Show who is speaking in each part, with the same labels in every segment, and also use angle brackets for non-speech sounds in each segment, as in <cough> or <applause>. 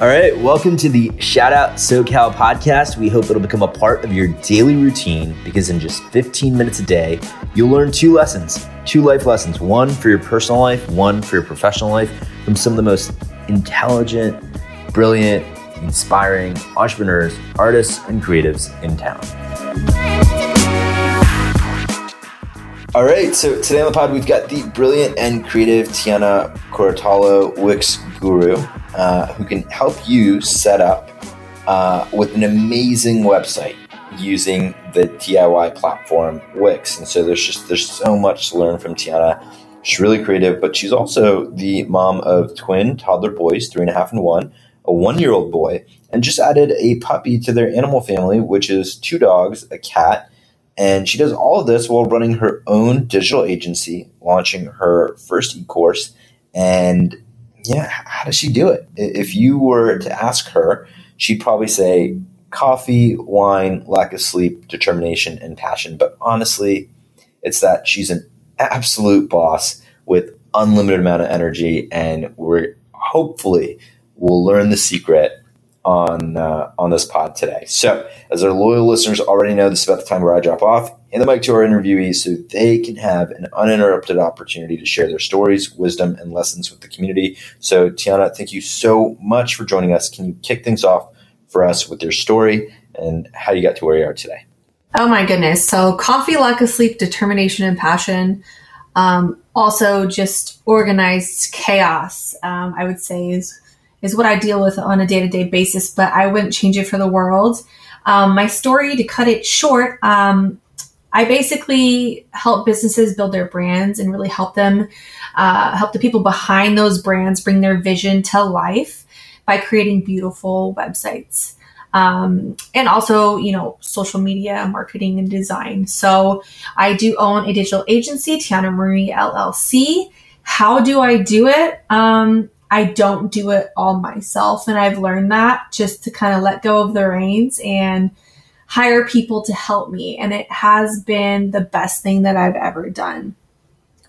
Speaker 1: All right, welcome to the Shout Out SoCal podcast. We hope it'll become a part of your daily routine because in just 15 minutes a day, you'll learn two lessons, two life lessons, one for your personal life, one for your professional life, from some of the most intelligent, brilliant, inspiring entrepreneurs, artists, and creatives in town. All right, so today on the pod, we've got the brilliant and creative Tiana Cortalo, Wix Guru uh, who can help you set up uh, with an amazing website using the DIY platform Wix. And so there's just there's so much to learn from Tiana. She's really creative, but she's also the mom of twin toddler boys, three and a half and one, a one year old boy, and just added a puppy to their animal family, which is two dogs, a cat. And she does all of this while running her own digital agency, launching her first e course, and yeah, how does she do it? If you were to ask her, she'd probably say coffee, wine, lack of sleep, determination, and passion. But honestly, it's that she's an absolute boss with unlimited amount of energy, and we're hopefully we'll learn the secret on uh, on this pod today. So, as our loyal listeners already know, this is about the time where I drop off and the mic to our interviewees so they can have an uninterrupted opportunity to share their stories, wisdom, and lessons with the community. So, Tiana, thank you so much for joining us. Can you kick things off for us with your story and how you got to where you are today?
Speaker 2: Oh my goodness! So, coffee, lack of sleep, determination, and passion. Um, also, just organized chaos. Um, I would say is is what I deal with on a day to day basis, but I wouldn't change it for the world. Um, my story, to cut it short, um, I basically help businesses build their brands and really help them, uh, help the people behind those brands bring their vision to life by creating beautiful websites. Um, and also, you know, social media marketing and design. So I do own a digital agency, Tiana Marie LLC. How do I do it? Um, I don't do it all myself. And I've learned that just to kind of let go of the reins and hire people to help me. And it has been the best thing that I've ever done.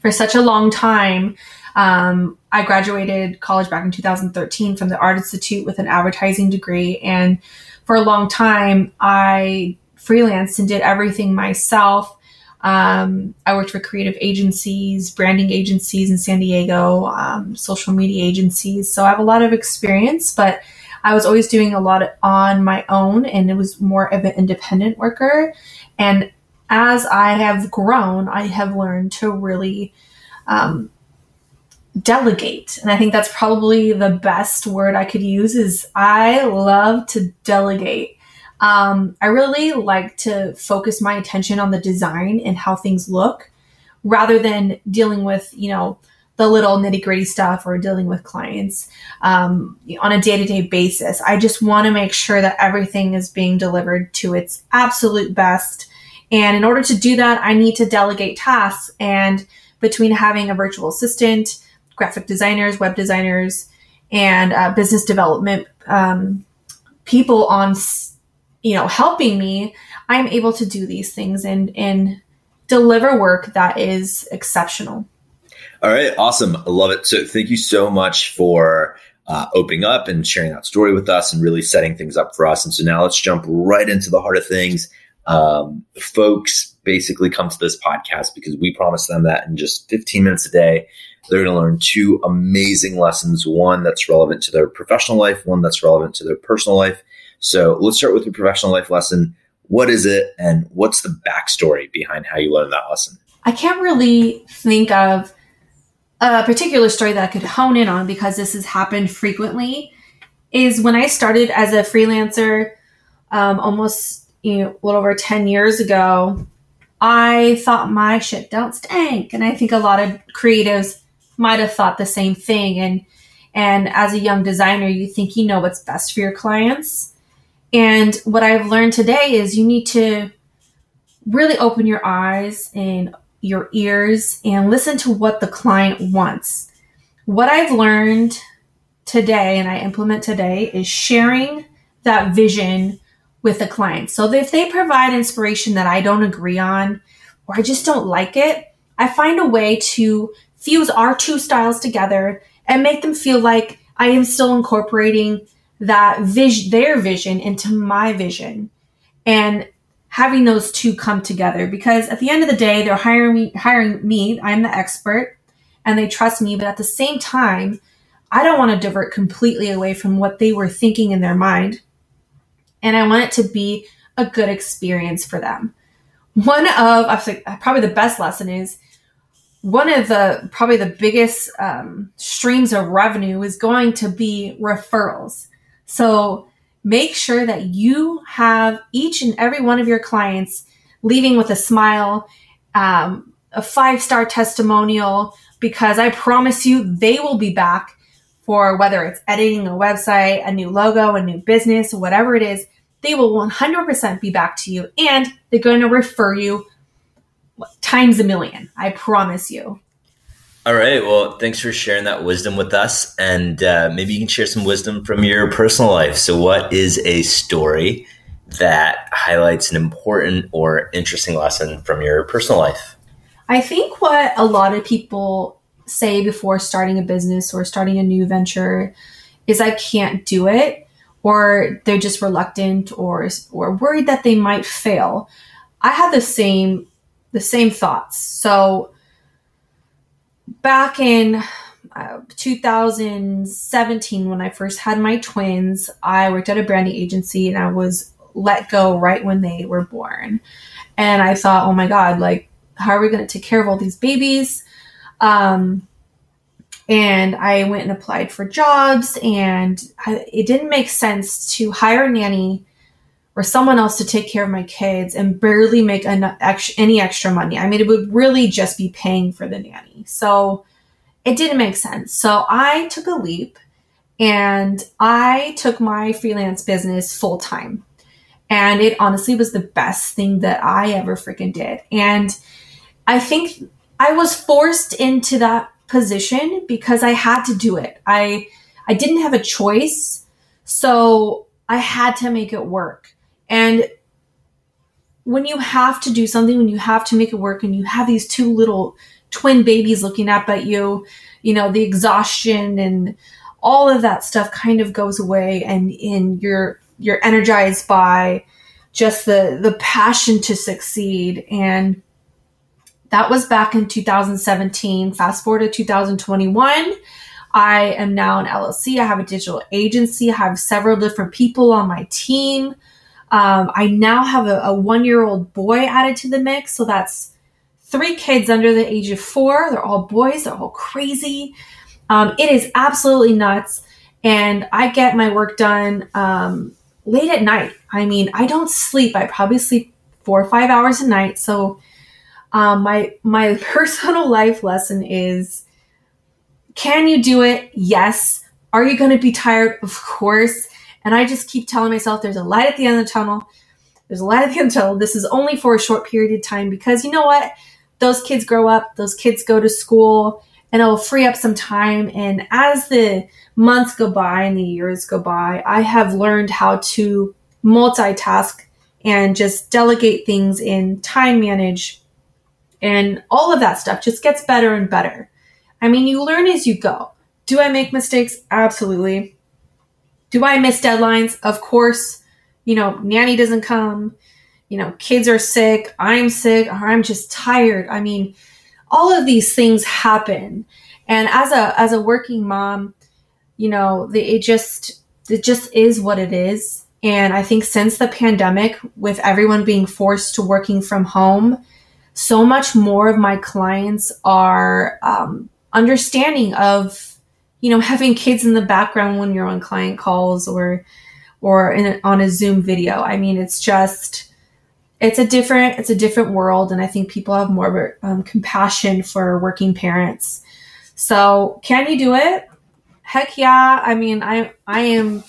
Speaker 2: For such a long time, um, I graduated college back in 2013 from the Art Institute with an advertising degree. And for a long time, I freelanced and did everything myself. Um, I worked for creative agencies, branding agencies in San Diego, um, social media agencies. So I have a lot of experience, but I was always doing a lot on my own and it was more of an independent worker. And as I have grown, I have learned to really um, delegate. And I think that's probably the best word I could use is I love to delegate. Um, I really like to focus my attention on the design and how things look rather than dealing with, you know, the little nitty gritty stuff or dealing with clients um, on a day to day basis. I just want to make sure that everything is being delivered to its absolute best. And in order to do that, I need to delegate tasks. And between having a virtual assistant, graphic designers, web designers, and uh, business development um, people on you know, helping me, I'm able to do these things and and deliver work that is exceptional.
Speaker 1: All right, awesome. I love it. So thank you so much for uh, opening up and sharing that story with us and really setting things up for us. And so now let's jump right into the heart of things. Um, folks basically come to this podcast because we promise them that in just 15 minutes a day, they're going to learn two amazing lessons. One that's relevant to their professional life, one that's relevant to their personal life. So let's start with your professional life lesson. What is it, and what's the backstory behind how you learned that lesson?
Speaker 2: I can't really think of a particular story that I could hone in on because this has happened frequently. Is when I started as a freelancer, um, almost you know, a little over ten years ago. I thought my shit don't stink, and I think a lot of creatives might have thought the same thing. And and as a young designer, you think you know what's best for your clients and what I've learned today is you need to really open your eyes and your ears and listen to what the client wants. What I've learned today and I implement today is sharing that vision with the client. So if they provide inspiration that I don't agree on or I just don't like it, I find a way to fuse our two styles together and make them feel like I am still incorporating that vision, their vision into my vision and having those two come together because at the end of the day, they're hiring me, hiring me. I'm the expert and they trust me. But at the same time, I don't want to divert completely away from what they were thinking in their mind. And I want it to be a good experience for them. One of, think, probably the best lesson is one of the probably the biggest um, streams of revenue is going to be referrals. So make sure that you have each and every one of your clients leaving with a smile, um, a five star testimonial, because I promise you they will be back for whether it's editing a website, a new logo, a new business, whatever it is. They will 100% be back to you and they're going to refer you times a million. I promise you.
Speaker 1: All right. Well, thanks for sharing that wisdom with us. And uh, maybe you can share some wisdom from your personal life. So, what is a story that highlights an important or interesting lesson from your personal life?
Speaker 2: I think what a lot of people say before starting a business or starting a new venture is I can't do it or they're just reluctant or or worried that they might fail. I had the same the same thoughts. So back in uh, 2017 when I first had my twins, I worked at a branding agency and I was let go right when they were born. And I thought, "Oh my god, like how are we going to take care of all these babies? Um, and I went and applied for jobs, and I, it didn't make sense to hire a nanny or someone else to take care of my kids and barely make any extra money. I mean, it would really just be paying for the nanny. So it didn't make sense. So I took a leap and I took my freelance business full time. And it honestly was the best thing that I ever freaking did. And I think I was forced into that position because I had to do it. I I didn't have a choice, so I had to make it work. And when you have to do something, when you have to make it work and you have these two little twin babies looking up at you, you know, the exhaustion and all of that stuff kind of goes away and in you're you're energized by just the the passion to succeed and that was back in 2017. Fast forward to 2021. I am now an LLC. I have a digital agency. I have several different people on my team. Um, I now have a, a one year old boy added to the mix. So that's three kids under the age of four. They're all boys, they're all crazy. Um, it is absolutely nuts. And I get my work done um, late at night. I mean, I don't sleep. I probably sleep four or five hours a night. So um, my my <laughs> personal life lesson is: Can you do it? Yes. Are you going to be tired? Of course. And I just keep telling myself, there's a light at the end of the tunnel. There's a light at the end of the tunnel. This is only for a short period of time because you know what? Those kids grow up. Those kids go to school and it'll free up some time. And as the months go by and the years go by, I have learned how to multitask and just delegate things in time manage and all of that stuff just gets better and better. I mean, you learn as you go. Do I make mistakes? Absolutely. Do I miss deadlines? Of course. You know, nanny doesn't come. You know, kids are sick. I'm sick. Or I'm just tired. I mean, all of these things happen. And as a as a working mom, you know, the, it just it just is what it is. And I think since the pandemic, with everyone being forced to working from home, so much more of my clients are um, understanding of you know having kids in the background when you're on client calls or or in, on a zoom video. I mean it's just it's a different it's a different world and i think people have more um, compassion for working parents. So can you do it? Heck yeah. I mean i i am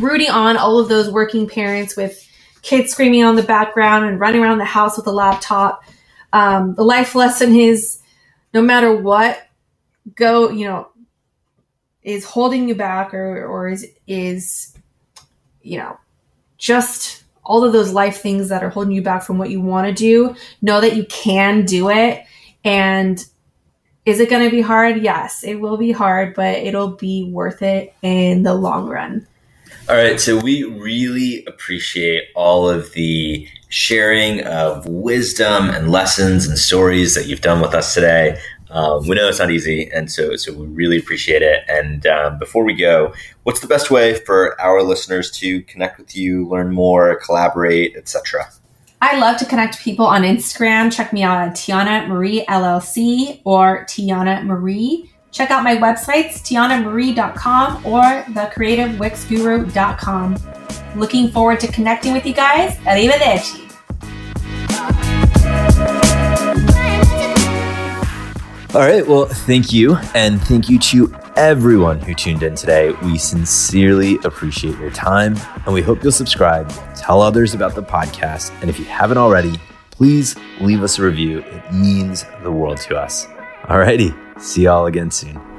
Speaker 2: rooting on all of those working parents with kids screaming on the background and running around the house with a laptop. Um, the life lesson is no matter what, go, you know, is holding you back or, or is, is, you know, just all of those life things that are holding you back from what you want to do, know that you can do it. And is it going to be hard? Yes, it will be hard, but it'll be worth it in the long run.
Speaker 1: All right, so we really appreciate all of the sharing of wisdom and lessons and stories that you've done with us today. Um, we know it's not easy, and so so we really appreciate it. And um, before we go, what's the best way for our listeners to connect with you, learn more, collaborate, etc.?
Speaker 2: I love to connect people on Instagram. Check me out at Tiana Marie LLC or Tiana Marie. Check out my websites, tianamarie.com or thecreativewixguru.com. Looking forward to connecting with you guys. Arrivederci.
Speaker 1: All right. Well, thank you. And thank you to everyone who tuned in today. We sincerely appreciate your time and we hope you'll subscribe, tell others about the podcast. And if you haven't already, please leave us a review. It means the world to us. All righty. See y'all again soon.